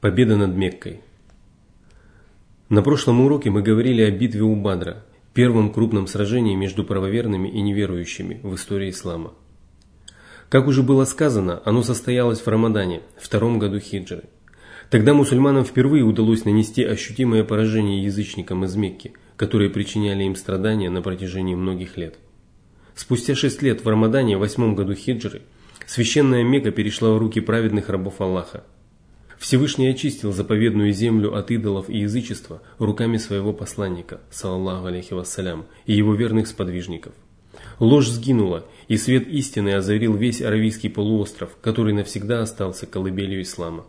Победа над Меккой. На прошлом уроке мы говорили о битве у Бадра, первом крупном сражении между правоверными и неверующими в истории ислама. Как уже было сказано, оно состоялось в Рамадане, втором году хиджры. Тогда мусульманам впервые удалось нанести ощутимое поражение язычникам из Мекки, которые причиняли им страдания на протяжении многих лет. Спустя шесть лет в Рамадане, восьмом году хиджры, священная Мекка перешла в руки праведных рабов Аллаха, Всевышний очистил заповедную землю от идолов и язычества руками своего посланника, саллаллаху алейхи вассалям, и его верных сподвижников. Ложь сгинула, и свет истины озарил весь Аравийский полуостров, который навсегда остался колыбелью ислама.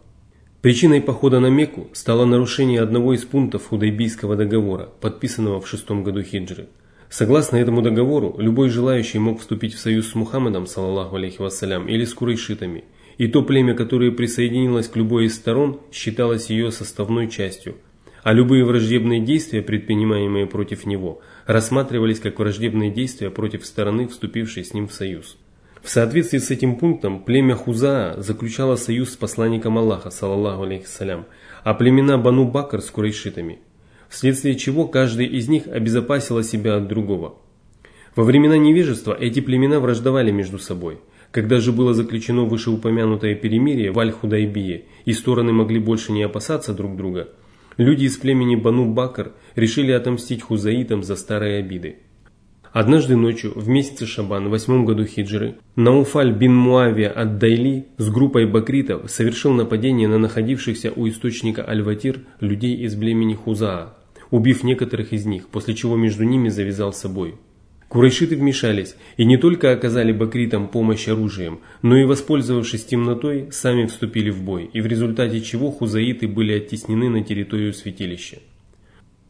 Причиной похода на Мекку стало нарушение одного из пунктов Худайбийского договора, подписанного в шестом году хиджры. Согласно этому договору, любой желающий мог вступить в союз с Мухаммадом, саллаллаху алейхи вассалям, или с Курайшитами – и то племя, которое присоединилось к любой из сторон, считалось ее составной частью, а любые враждебные действия, предпринимаемые против него, рассматривались как враждебные действия против стороны, вступившей с ним в союз. В соответствии с этим пунктом, племя Хузаа заключало союз с посланником Аллаха, саллаллаху алейхиссалям, а племена Бану Бакр с курайшитами, вследствие чего каждый из них обезопасила себя от другого. Во времена невежества эти племена враждовали между собой – когда же было заключено вышеупомянутое перемирие в Аль-Худайбие и стороны могли больше не опасаться друг друга, люди из племени Бану Бакр решили отомстить хузаитам за старые обиды. Однажды ночью, в месяце Шабан, в восьмом году хиджры, Науфаль бин Муавия ад-Дайли с группой бакритов совершил нападение на находившихся у источника Аль-Ватир людей из племени Хузаа, убив некоторых из них, после чего между ними завязался бой. Курайшиты вмешались и не только оказали бакритам помощь оружием, но и, воспользовавшись темнотой, сами вступили в бой, и в результате чего хузаиты были оттеснены на территорию святилища.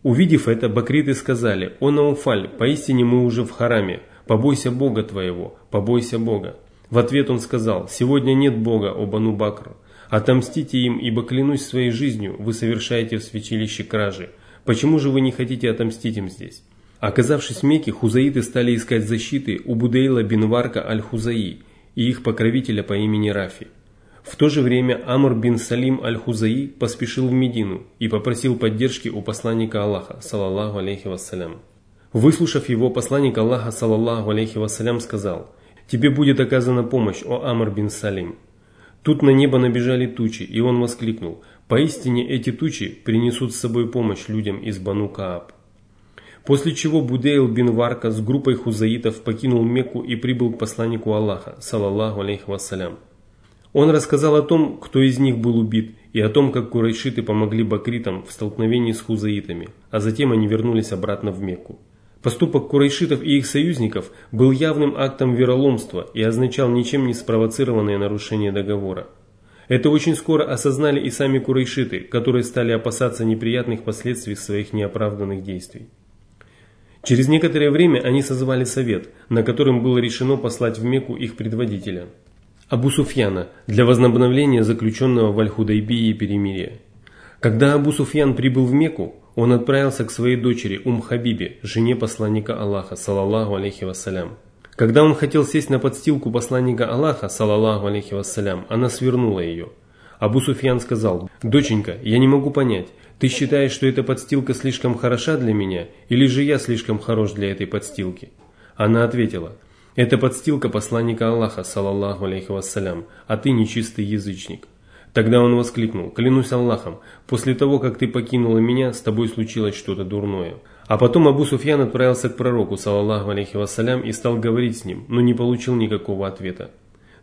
Увидев это, бакриты сказали, «О Науфаль, поистине мы уже в хараме, побойся Бога твоего, побойся Бога». В ответ он сказал, «Сегодня нет Бога, о Бану Бакр, отомстите им, ибо клянусь своей жизнью, вы совершаете в святилище кражи. Почему же вы не хотите отомстить им здесь?» Оказавшись в Мекке, хузаиты стали искать защиты у Будейла бин Варка аль-Хузаи и их покровителя по имени Рафи. В то же время Амр бин Салим аль-Хузаи поспешил в Медину и попросил поддержки у посланника Аллаха, салаллаху алейхи вассалям. Выслушав его, посланник Аллаха, салаллаху алейхи вассалям, сказал, «Тебе будет оказана помощь, о Амр бин Салим». Тут на небо набежали тучи, и он воскликнул, «Поистине эти тучи принесут с собой помощь людям из Бану Кааб». После чего Будейл бин Варка с группой хузаитов покинул Мекку и прибыл к посланнику Аллаха, салаллаху алейхи вассалям. Он рассказал о том, кто из них был убит, и о том, как курайшиты помогли бакритам в столкновении с хузаитами, а затем они вернулись обратно в Мекку. Поступок курайшитов и их союзников был явным актом вероломства и означал ничем не спровоцированное нарушение договора. Это очень скоро осознали и сами курайшиты, которые стали опасаться неприятных последствий своих неоправданных действий. Через некоторое время они созвали совет, на котором было решено послать в Мекку их предводителя, Абу Суфьяна, для возобновления заключенного в Аль-Худайбии перемирия. Когда Абу Суфьян прибыл в Мекку, он отправился к своей дочери Ум Хабибе, жене посланника Аллаха, салаллаху алейхи вассалям. Когда он хотел сесть на подстилку посланника Аллаха, салаллаху алейхи вассалям, она свернула ее. Абу Суфьян сказал, «Доченька, я не могу понять, ты считаешь, что эта подстилка слишком хороша для меня, или же я слишком хорош для этой подстилки? Она ответила, это подстилка посланника Аллаха, салаллаху алейхи вассалям, а ты нечистый язычник. Тогда он воскликнул, клянусь Аллахом, после того, как ты покинула меня, с тобой случилось что-то дурное. А потом Абу Суфьян отправился к пророку, салаллаху алейхи вассалям, и стал говорить с ним, но не получил никакого ответа.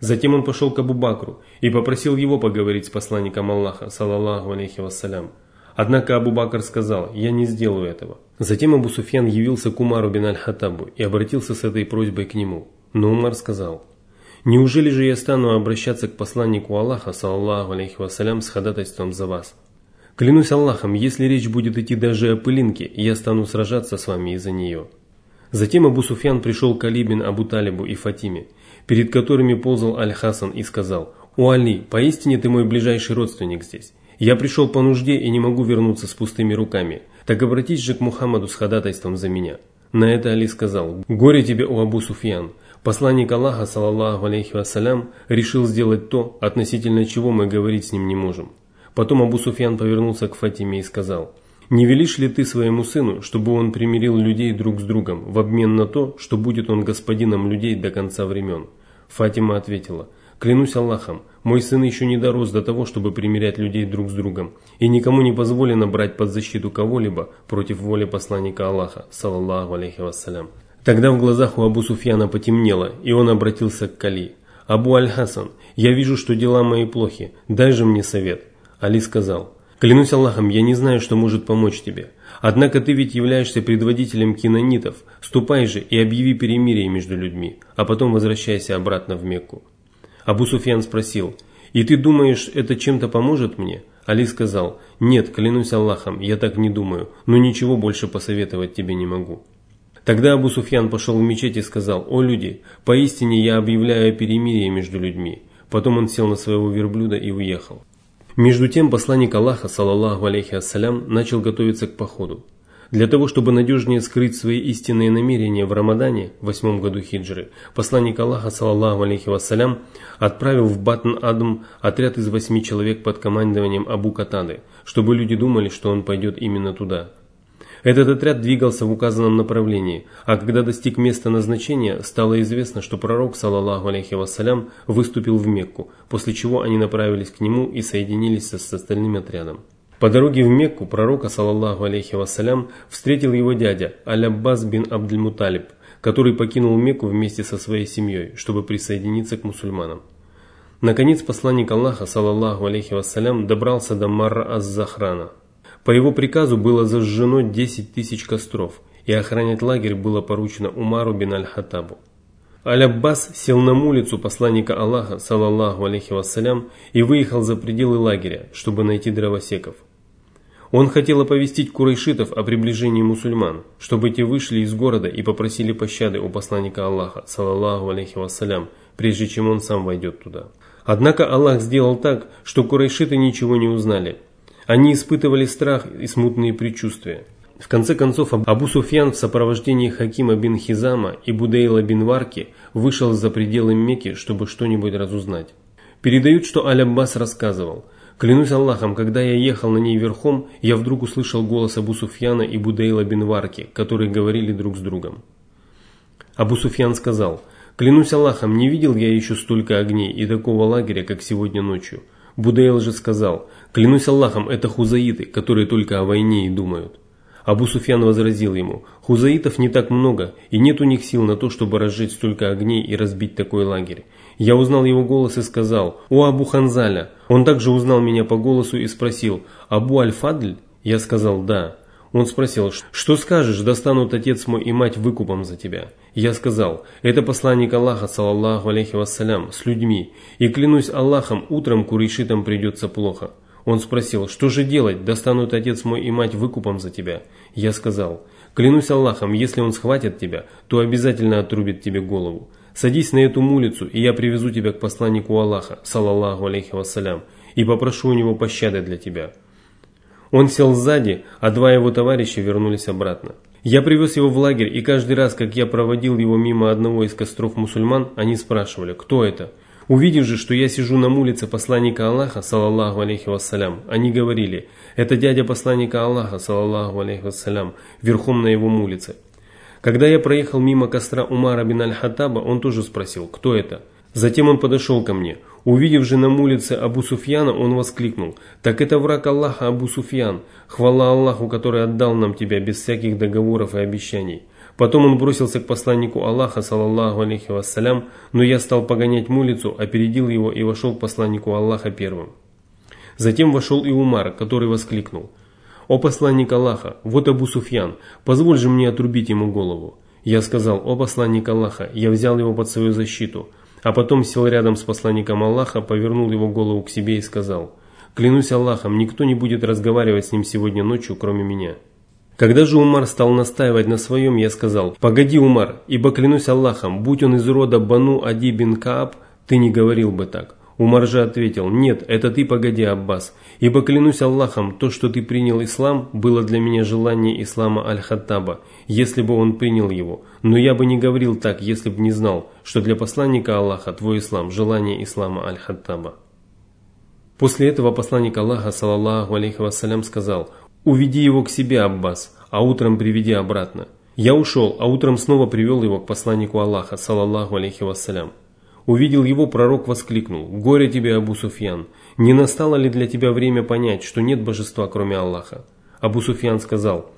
Затем он пошел к Абу Бакру и попросил его поговорить с посланником Аллаха, салаллаху алейхи вассалям. Однако Абу Бакр сказал, я не сделаю этого. Затем Абу Суфьян явился к Умару бин Аль-Хаттабу и обратился с этой просьбой к нему. Но Умар сказал, неужели же я стану обращаться к посланнику Аллаха, саллаху алейхи вассалям, с ходатайством за вас? Клянусь Аллахом, если речь будет идти даже о пылинке, я стану сражаться с вами из-за нее. Затем Абу Суфьян пришел к Али бин Абу Талибу и Фатиме, перед которыми ползал Аль-Хасан и сказал, «О Али, поистине ты мой ближайший родственник здесь. Я пришел по нужде и не могу вернуться с пустыми руками. Так обратись же к Мухаммаду с ходатайством за меня. На это Али сказал, «Горе тебе, о Абу Суфьян! Посланник Аллаха, саллаллаху алейхи вассалям, решил сделать то, относительно чего мы говорить с ним не можем. Потом Абу Суфьян повернулся к Фатиме и сказал, «Не велишь ли ты своему сыну, чтобы он примирил людей друг с другом, в обмен на то, что будет он господином людей до конца времен?» Фатима ответила, «Клянусь Аллахом, мой сын еще не дорос до того, чтобы примирять людей друг с другом, и никому не позволено брать под защиту кого-либо против воли посланника Аллаха, саллаллаху алейхи вассалям». Тогда в глазах у Абу Суфьяна потемнело, и он обратился к Кали. «Абу Аль-Хасан, я вижу, что дела мои плохи, дай же мне совет». Али сказал, «Клянусь Аллахом, я не знаю, что может помочь тебе. Однако ты ведь являешься предводителем кинонитов. Ступай же и объяви перемирие между людьми, а потом возвращайся обратно в Мекку». Абу Суфьян спросил, «И ты думаешь, это чем-то поможет мне?» Али сказал, «Нет, клянусь Аллахом, я так не думаю, но ничего больше посоветовать тебе не могу». Тогда Абу Суфьян пошел в мечеть и сказал, «О люди, поистине я объявляю перемирие между людьми». Потом он сел на своего верблюда и уехал. Между тем посланник Аллаха, саллаллаху алейхи ассалям, начал готовиться к походу. Для того, чтобы надежнее скрыть свои истинные намерения в Рамадане, в восьмом году хиджры, посланник Аллаха, саллаллаху алейхи вассалям, отправил в Батн-Адм отряд из восьми человек под командованием Абу Катады, чтобы люди думали, что он пойдет именно туда. Этот отряд двигался в указанном направлении, а когда достиг места назначения, стало известно, что пророк, саллаллаху алейхи вассалям, выступил в Мекку, после чего они направились к нему и соединились с остальным отрядом. По дороге в Мекку пророка, саллаллаху алейхи вассалям, встретил его дядя Аль-Аббас бин Абдельмуталиб, который покинул Мекку вместе со своей семьей, чтобы присоединиться к мусульманам. Наконец посланник Аллаха, саллаллаху алейхи вассалям, добрался до Марра Аз-Захрана. По его приказу было зажжено 10 тысяч костров, и охранять лагерь было поручено Умару бин Аль-Хаттабу. Аль-Аббас сел на улицу посланника Аллаха, саллаллаху алейхи вассалям, и выехал за пределы лагеря, чтобы найти дровосеков. Он хотел оповестить курайшитов о приближении мусульман, чтобы те вышли из города и попросили пощады у посланника Аллаха, саллаллаху алейхи вассалям, прежде чем он сам войдет туда. Однако Аллах сделал так, что курайшиты ничего не узнали, они испытывали страх и смутные предчувствия. В конце концов, Абу Суфьян в сопровождении Хакима бин Хизама и Будейла бин Варки вышел за пределы Мекки, чтобы что-нибудь разузнать. Передают, что Аль-Аббас рассказывал. Клянусь Аллахом, когда я ехал на ней верхом, я вдруг услышал голос Абу Суфьяна и Будейла бин Варки, которые говорили друг с другом. Абу Суфьян сказал, «Клянусь Аллахом, не видел я еще столько огней и такого лагеря, как сегодня ночью». Будейл же сказал, «Клянусь Аллахом, это хузаиты, которые только о войне и думают». Абу Суфьян возразил ему, «Хузаитов не так много, и нет у них сил на то, чтобы разжечь столько огней и разбить такой лагерь». Я узнал его голос и сказал, «О Абу Ханзаля». Он также узнал меня по голосу и спросил, «Абу Аль-Фадль?» Я сказал, «Да». Он спросил, «Что скажешь, достанут отец мой и мать выкупом за тебя?» Я сказал, это посланник Аллаха, саллаллаху алейхи вассалям, с людьми, и клянусь Аллахом, утром курейшитам придется плохо. Он спросил, что же делать, достанут отец мой и мать выкупом за тебя? Я сказал, клянусь Аллахом, если он схватит тебя, то обязательно отрубит тебе голову. Садись на эту улицу, и я привезу тебя к посланнику Аллаха, саллаллаху алейхи вассалям, и попрошу у него пощады для тебя. Он сел сзади, а два его товарища вернулись обратно. Я привез его в лагерь, и каждый раз, как я проводил его мимо одного из костров мусульман, они спрашивали, кто это? Увидев же, что я сижу на улице посланника Аллаха, салаллаху алейхи вассалям, они говорили, это дядя посланника Аллаха, салаллаху алейхи вассалям, верхом на его улице. Когда я проехал мимо костра Умара бин Аль-Хаттаба, он тоже спросил, кто это? Затем он подошел ко мне. Увидев же на улице Абу Суфьяна, он воскликнул, «Так это враг Аллаха Абу Суфьян, хвала Аллаху, который отдал нам тебя без всяких договоров и обещаний». Потом он бросился к посланнику Аллаха, саллаллаху алейхи вассалям, но я стал погонять улицу, опередил его и вошел к посланнику Аллаха первым. Затем вошел и Умар, который воскликнул, «О посланник Аллаха, вот Абу Суфьян, позволь же мне отрубить ему голову». Я сказал, «О посланник Аллаха, я взял его под свою защиту» а потом сел рядом с посланником Аллаха, повернул его голову к себе и сказал, «Клянусь Аллахом, никто не будет разговаривать с ним сегодня ночью, кроме меня». Когда же Умар стал настаивать на своем, я сказал, «Погоди, Умар, ибо клянусь Аллахом, будь он из рода Бану Ади бин Кааб, ты не говорил бы так. Умар же ответил, «Нет, это ты погоди, Аббас, ибо клянусь Аллахом, то, что ты принял ислам, было для меня желание ислама Аль-Хаттаба, если бы он принял его. Но я бы не говорил так, если бы не знал, что для посланника Аллаха твой ислам – желание ислама Аль-Хаттаба». После этого посланник Аллаха, салаллаху алейхи вассалям, сказал, «Уведи его к себе, Аббас, а утром приведи обратно». Я ушел, а утром снова привел его к посланнику Аллаха, салаллаху алейхи вассалям. Увидел его, пророк воскликнул, «Горе тебе, Абу Суфьян! Не настало ли для тебя время понять, что нет божества, кроме Аллаха?» Абу Суфьян сказал,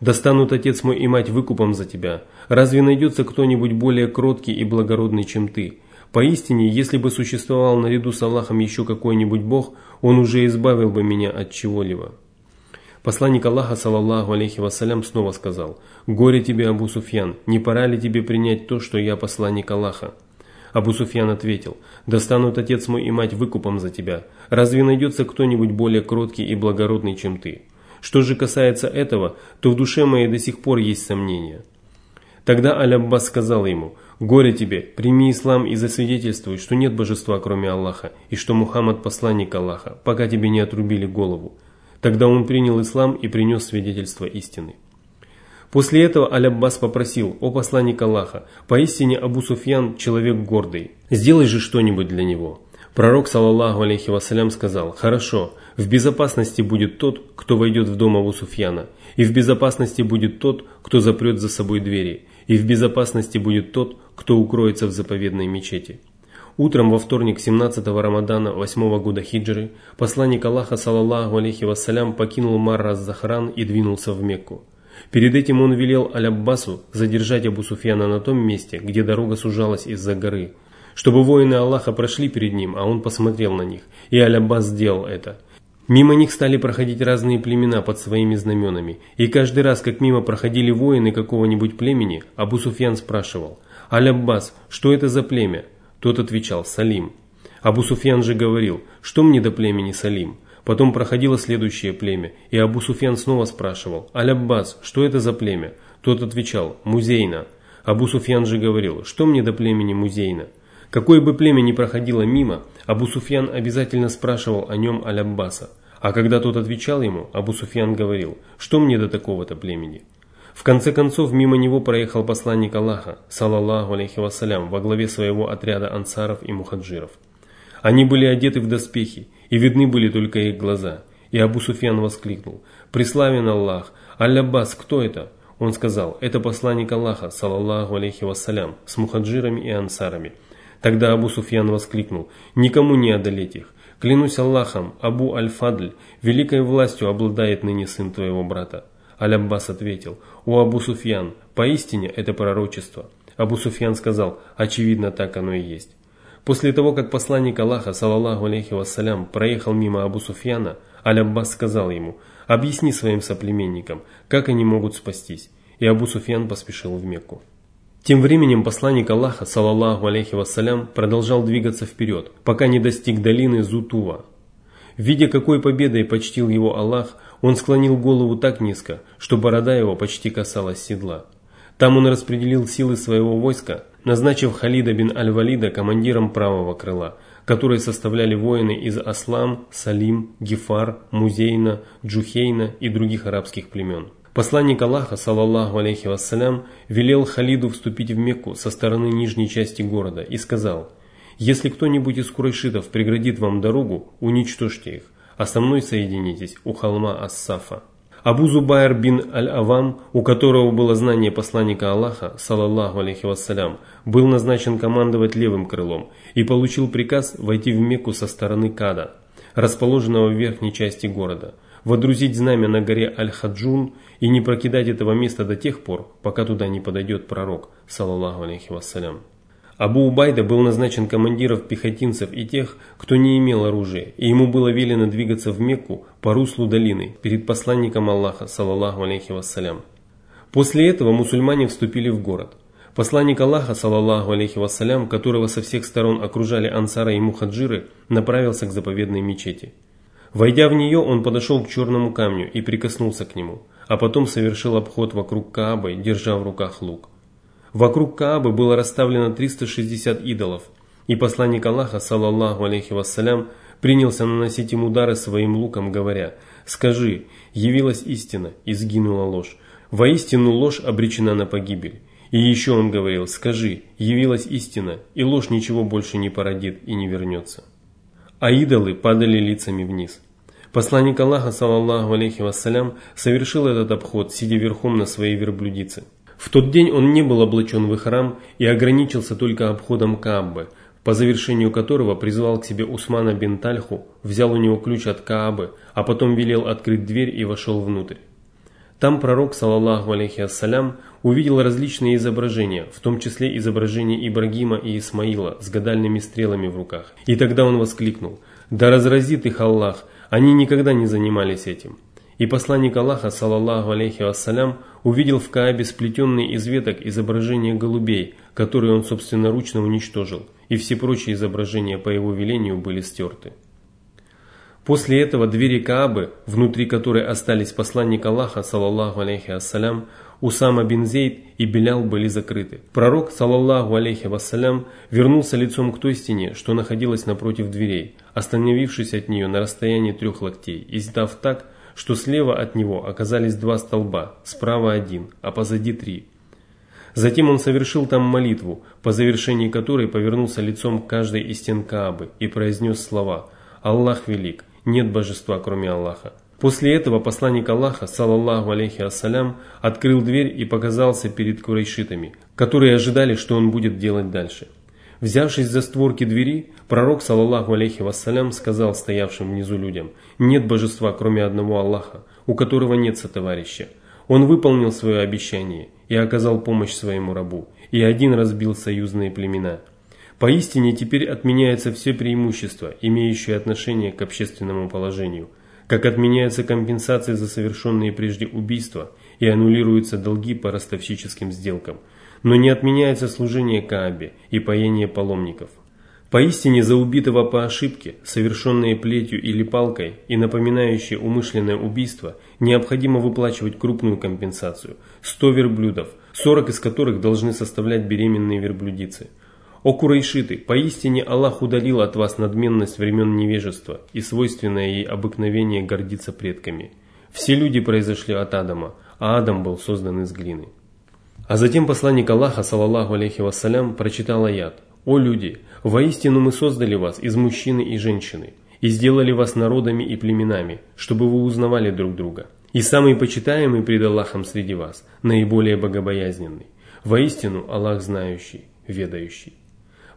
«Достанут отец мой и мать выкупом за тебя. Разве найдется кто-нибудь более кроткий и благородный, чем ты? Поистине, если бы существовал наряду с Аллахом еще какой-нибудь Бог, он уже избавил бы меня от чего-либо». Посланник Аллаха, салаллаху алейхи вассалям, снова сказал, «Горе тебе, Абу Суфьян, не пора ли тебе принять то, что я посланник Аллаха?» Абу Суфьян ответил, «Достанут отец мой и мать выкупом за тебя. Разве найдется кто-нибудь более кроткий и благородный, чем ты? Что же касается этого, то в душе моей до сих пор есть сомнения». Тогда Аль-Аббас сказал ему, «Горе тебе, прими ислам и засвидетельствуй, что нет божества, кроме Аллаха, и что Мухаммад посланник Аллаха, пока тебе не отрубили голову». Тогда он принял ислам и принес свидетельство истины. После этого Аль-Аббас попросил, о посланник Аллаха, поистине Абу Суфьян человек гордый, сделай же что-нибудь для него. Пророк, саллаллаху алейхи вассалям, сказал, хорошо, в безопасности будет тот, кто войдет в дом Абу Суфьяна, и в безопасности будет тот, кто запрет за собой двери, и в безопасности будет тот, кто укроется в заповедной мечети. Утром во вторник 17-го Рамадана 8-го года хиджры посланник Аллаха, саллаллаху алейхи вассалям, покинул Марраз-Захран и двинулся в Мекку. Перед этим он велел Аль-Аббасу задержать Абу Суфьяна на том месте, где дорога сужалась из-за горы, чтобы воины Аллаха прошли перед ним, а он посмотрел на них, и Аль-Аббас сделал это. Мимо них стали проходить разные племена под своими знаменами, и каждый раз, как мимо проходили воины какого-нибудь племени, Абу Суфьян спрашивал, «Аль-Аббас, что это за племя?» Тот отвечал «Салим». Абу Суфьян же говорил «Что мне до племени Салим?» Потом проходило следующее племя, и Абу Суфьян снова спрашивал «Аль-Аббас, что это за племя?» Тот отвечал «Музейна». Абу Суфьян же говорил «Что мне до племени Музейна?» Какое бы племя ни проходило мимо, Абу Суфьян обязательно спрашивал о нем Аль-Аббаса. А когда тот отвечал ему, Абу Суфьян говорил «Что мне до такого-то племени?» В конце концов, мимо него проехал посланник Аллаха, салаллаху алейхи вассалям, во главе своего отряда ансаров и мухаджиров. Они были одеты в доспехи, и видны были только их глаза. И Абу Суфьян воскликнул, «Преславен Аллах! Аль-Аббас, кто это?» Он сказал, «Это посланник Аллаха, салаллаху алейхи вассалям, с мухаджирами и ансарами». Тогда Абу Суфьян воскликнул, «Никому не одолеть их! Клянусь Аллахом, Абу Аль-Фадль, великой властью обладает ныне сын твоего брата». Аль-Аббас ответил, «О Абу Суфьян, поистине это пророчество». Абу Суфьян сказал, «Очевидно, так оно и есть». После того, как посланник Аллаха, салаллаху алейхи вассалям, проехал мимо Абу Суфьяна, Аль-Аббас сказал ему, «Объясни своим соплеменникам, как они могут спастись». И Абу Суфьян поспешил в Мекку. Тем временем посланник Аллаха, салаллаху алейхи вассалям, продолжал двигаться вперед, пока не достиг долины Зутува. Видя, какой победой почтил его Аллах, он склонил голову так низко, что борода его почти касалась седла. Там он распределил силы своего войска, назначив Халида бин Аль-Валида командиром правого крыла, которые составляли воины из Аслам, Салим, Гифар, Музейна, Джухейна и других арабских племен. Посланник Аллаха, саллаллаху алейхи вассалям, велел Халиду вступить в Мекку со стороны нижней части города и сказал, «Если кто-нибудь из курайшитов преградит вам дорогу, уничтожьте их а со мной соединитесь у холма Ас-Сафа. Абу Зубайр бин Аль-Авам, у которого было знание посланника Аллаха, салаллаху алейхи вассалям, был назначен командовать левым крылом и получил приказ войти в Мекку со стороны Када, расположенного в верхней части города, водрузить знамя на горе Аль-Хаджун и не прокидать этого места до тех пор, пока туда не подойдет пророк, салаллаху алейхи вассалям. Абу Убайда был назначен командиром пехотинцев и тех, кто не имел оружия, и ему было велено двигаться в Мекку по руслу долины перед посланником Аллаха, салаллаху алейхи вассалям. После этого мусульмане вступили в город. Посланник Аллаха, салаллаху алейхи вассалям, которого со всех сторон окружали ансара и мухаджиры, направился к заповедной мечети. Войдя в нее, он подошел к черному камню и прикоснулся к нему, а потом совершил обход вокруг Каабы, держа в руках лук. Вокруг Каабы было расставлено 360 идолов, и посланник Аллаха, саллаллаху алейхи вассалям, принялся наносить им удары своим луком, говоря, «Скажи, явилась истина, и сгинула ложь. Воистину ложь обречена на погибель». И еще он говорил, «Скажи, явилась истина, и ложь ничего больше не породит и не вернется». а идолы падали лицами вниз. Посланник Аллаха, саллаллаху алейхи вассалям, совершил этот обход, сидя верхом на своей верблюдице. В тот день он не был облачен в храм и ограничился только обходом Каабы, по завершению которого призвал к себе Усмана бин Тальху, взял у него ключ от Каабы, а потом велел открыть дверь и вошел внутрь. Там пророк, саллаллаху алейхи ассалям, увидел различные изображения, в том числе изображение Ибрагима и Исмаила с гадальными стрелами в руках. И тогда он воскликнул, «Да разразит их Аллах, они никогда не занимались этим». И посланник Аллаха, саллаллаху алейхи вассалям, увидел в Каабе сплетенные из веток изображения голубей, которые он собственноручно уничтожил, и все прочие изображения по его велению были стерты. После этого двери Каабы, внутри которой остались посланник Аллаха, саллаллаху алейхи ассалям, Усама бин Зейд и Белял были закрыты. Пророк, саллаллаху алейхи вассалям, вернулся лицом к той стене, что находилась напротив дверей, остановившись от нее на расстоянии трех локтей, и сдав так, что слева от него оказались два столба, справа один, а позади три. Затем он совершил там молитву, по завершении которой повернулся лицом к каждой из стен Каабы и произнес слова «Аллах велик, нет божества, кроме Аллаха. После этого посланник Аллаха, саллаллаху алейхи ассалям, открыл дверь и показался перед курайшитами, которые ожидали, что он будет делать дальше. Взявшись за створки двери, пророк, саллаллаху алейхи вассалям, сказал стоявшим внизу людям, «Нет божества, кроме одного Аллаха, у которого нет сотоварища. Он выполнил свое обещание и оказал помощь своему рабу, и один разбил союзные племена». Поистине теперь отменяется все преимущества, имеющие отношение к общественному положению, как отменяются компенсации за совершенные прежде убийства и аннулируются долги по ростовщическим сделкам, но не отменяется служение Каабе и поение паломников. Поистине за убитого по ошибке, совершенное плетью или палкой и напоминающее умышленное убийство, необходимо выплачивать крупную компенсацию – 100 верблюдов, 40 из которых должны составлять беременные верблюдицы – о Курайшиты, поистине Аллах удалил от вас надменность времен невежества и свойственное ей обыкновение гордиться предками. Все люди произошли от Адама, а Адам был создан из глины. А затем посланник Аллаха, саллаллаху алейхи вассалям, прочитал аят. «О люди, воистину мы создали вас из мужчины и женщины, и сделали вас народами и племенами, чтобы вы узнавали друг друга. И самый почитаемый пред Аллахом среди вас, наиболее богобоязненный. Воистину Аллах знающий, ведающий».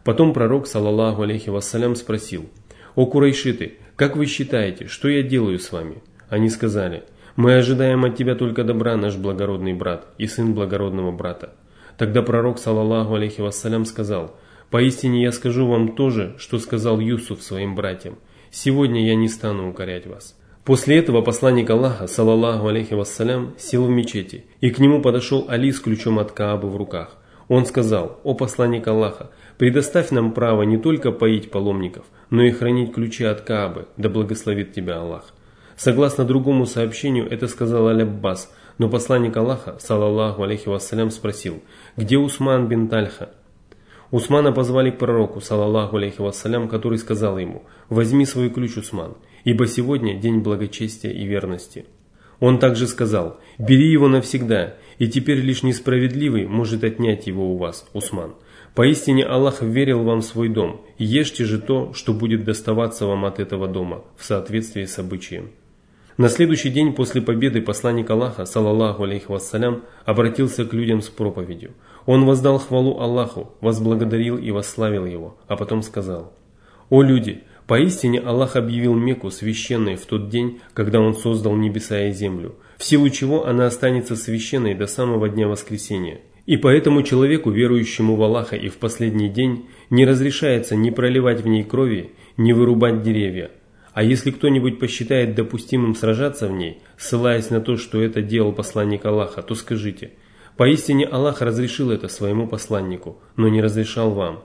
Потом пророк, саллаллаху алейхи вассалям, спросил, «О Курайшиты, как вы считаете, что я делаю с вами?» Они сказали, «Мы ожидаем от тебя только добра, наш благородный брат и сын благородного брата». Тогда пророк, саллаллаху алейхи вассалям, сказал, «Поистине я скажу вам то же, что сказал Юсуф своим братьям. Сегодня я не стану укорять вас». После этого посланник Аллаха, саллаллаху алейхи вассалям, сел в мечети, и к нему подошел Али с ключом от Каабы в руках. Он сказал, «О посланник Аллаха, Предоставь нам право не только поить паломников, но и хранить ключи от Каабы, да благословит тебя Аллах. Согласно другому сообщению, это сказал Аль-Аббас, но посланник Аллаха, саллаллаху алейхи вассалям, спросил, где Усман бин Тальха? Усмана позвали к пророку, саллаллаху алейхи вассалям, который сказал ему, возьми свой ключ, Усман, ибо сегодня день благочестия и верности. Он также сказал, бери его навсегда, и теперь лишь несправедливый может отнять его у вас, Усман. Поистине Аллах верил вам свой дом, ешьте же то, что будет доставаться вам от этого дома, в соответствии с обычаем. На следующий день после победы посланник Аллаха, саллаллаху алейхи вассалям, обратился к людям с проповедью. Он воздал хвалу Аллаху, возблагодарил и восславил его, а потом сказал, «О люди, поистине Аллах объявил Мекку священной в тот день, когда Он создал небеса и землю, в силу чего она останется священной до самого дня воскресения, и поэтому человеку, верующему в Аллаха и в последний день, не разрешается ни проливать в ней крови, ни вырубать деревья. А если кто-нибудь посчитает допустимым сражаться в ней, ссылаясь на то, что это делал посланник Аллаха, то скажите, поистине Аллах разрешил это своему посланнику, но не разрешал вам.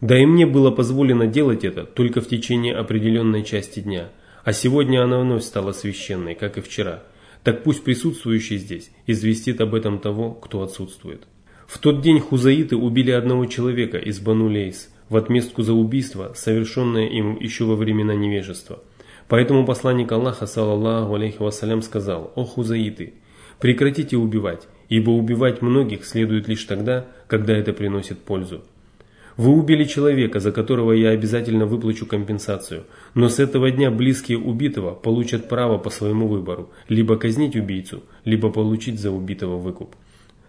Да и мне было позволено делать это только в течение определенной части дня, а сегодня она вновь стала священной, как и вчера – так пусть присутствующий здесь известит об этом того, кто отсутствует. В тот день хузаиты убили одного человека из Бану Лейс в отместку за убийство, совершенное им еще во времена невежества. Поэтому посланник Аллаха, саллаллаху алейхи вассалям, сказал, «О хузаиты, прекратите убивать, ибо убивать многих следует лишь тогда, когда это приносит пользу». Вы убили человека, за которого я обязательно выплачу компенсацию, но с этого дня близкие убитого получат право по своему выбору либо казнить убийцу, либо получить за убитого выкуп.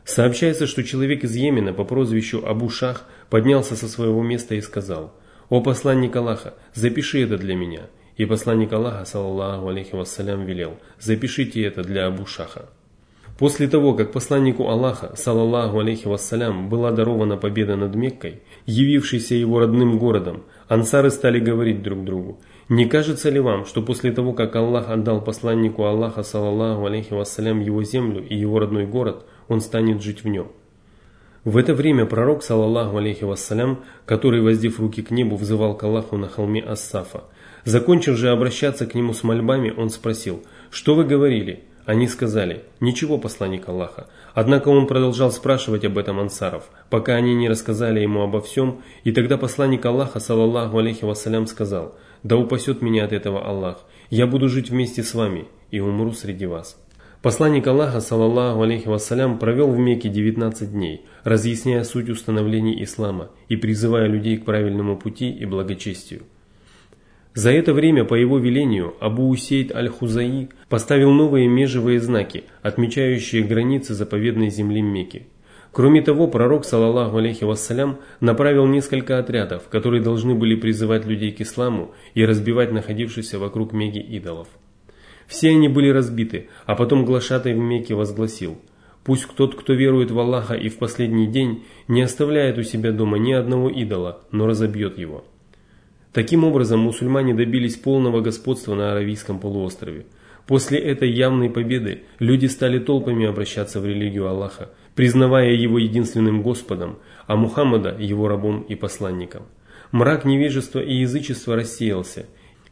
Сообщается, что человек из Йемена по прозвищу Абу Шах поднялся со своего места и сказал «О посланник Аллаха, запиши это для меня». И посланник Аллаха, саллаллаху алейхи вассалям, велел «Запишите это для Абу Шаха». После того, как посланнику Аллаха, саллаллаху алейхи вассалям, была дарована победа над Меккой, явившейся его родным городом, ансары стали говорить друг другу, «Не кажется ли вам, что после того, как Аллах отдал посланнику Аллаха, саллаллаху алейхи вассалям, его землю и его родной город, он станет жить в нем?» В это время пророк, саллаллаху алейхи вассалям, который, воздев руки к небу, взывал к Аллаху на холме Ассафа, закончив же обращаться к нему с мольбами, он спросил, «Что вы говорили?» Они сказали, ничего, посланник Аллаха. Однако он продолжал спрашивать об этом ансаров, пока они не рассказали ему обо всем, и тогда посланник Аллаха, саллаллаху алейхи вассалям, сказал, да упасет меня от этого Аллах, я буду жить вместе с вами и умру среди вас. Посланник Аллаха, саллаллаху алейхи вассалям, провел в Мекке 19 дней, разъясняя суть установлений ислама и призывая людей к правильному пути и благочестию. За это время по его велению Абу Усейд аль-Хузаи поставил новые межевые знаки, отмечающие границы заповедной земли Мекки. Кроме того, пророк, саллаллаху алейхи вассалям, направил несколько отрядов, которые должны были призывать людей к исламу и разбивать находившихся вокруг Мекки идолов. Все они были разбиты, а потом глашатай в Мекке возгласил «Пусть тот, кто верует в Аллаха и в последний день, не оставляет у себя дома ни одного идола, но разобьет его». Таким образом, мусульмане добились полного господства на Аравийском полуострове. После этой явной победы люди стали толпами обращаться в религию Аллаха, признавая его единственным Господом, а Мухаммада его рабом и посланником. Мрак невежества и язычества рассеялся,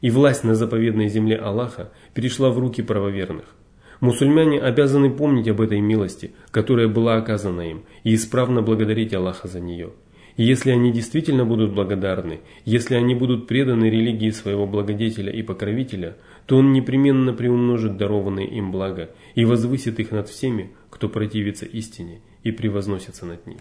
и власть на заповедной земле Аллаха перешла в руки правоверных. Мусульмане обязаны помнить об этой милости, которая была оказана им, и исправно благодарить Аллаха за нее. И если они действительно будут благодарны, если они будут преданы религии своего благодетеля и покровителя, то он непременно приумножит дарованные им блага и возвысит их над всеми, кто противится истине и превозносится над ней.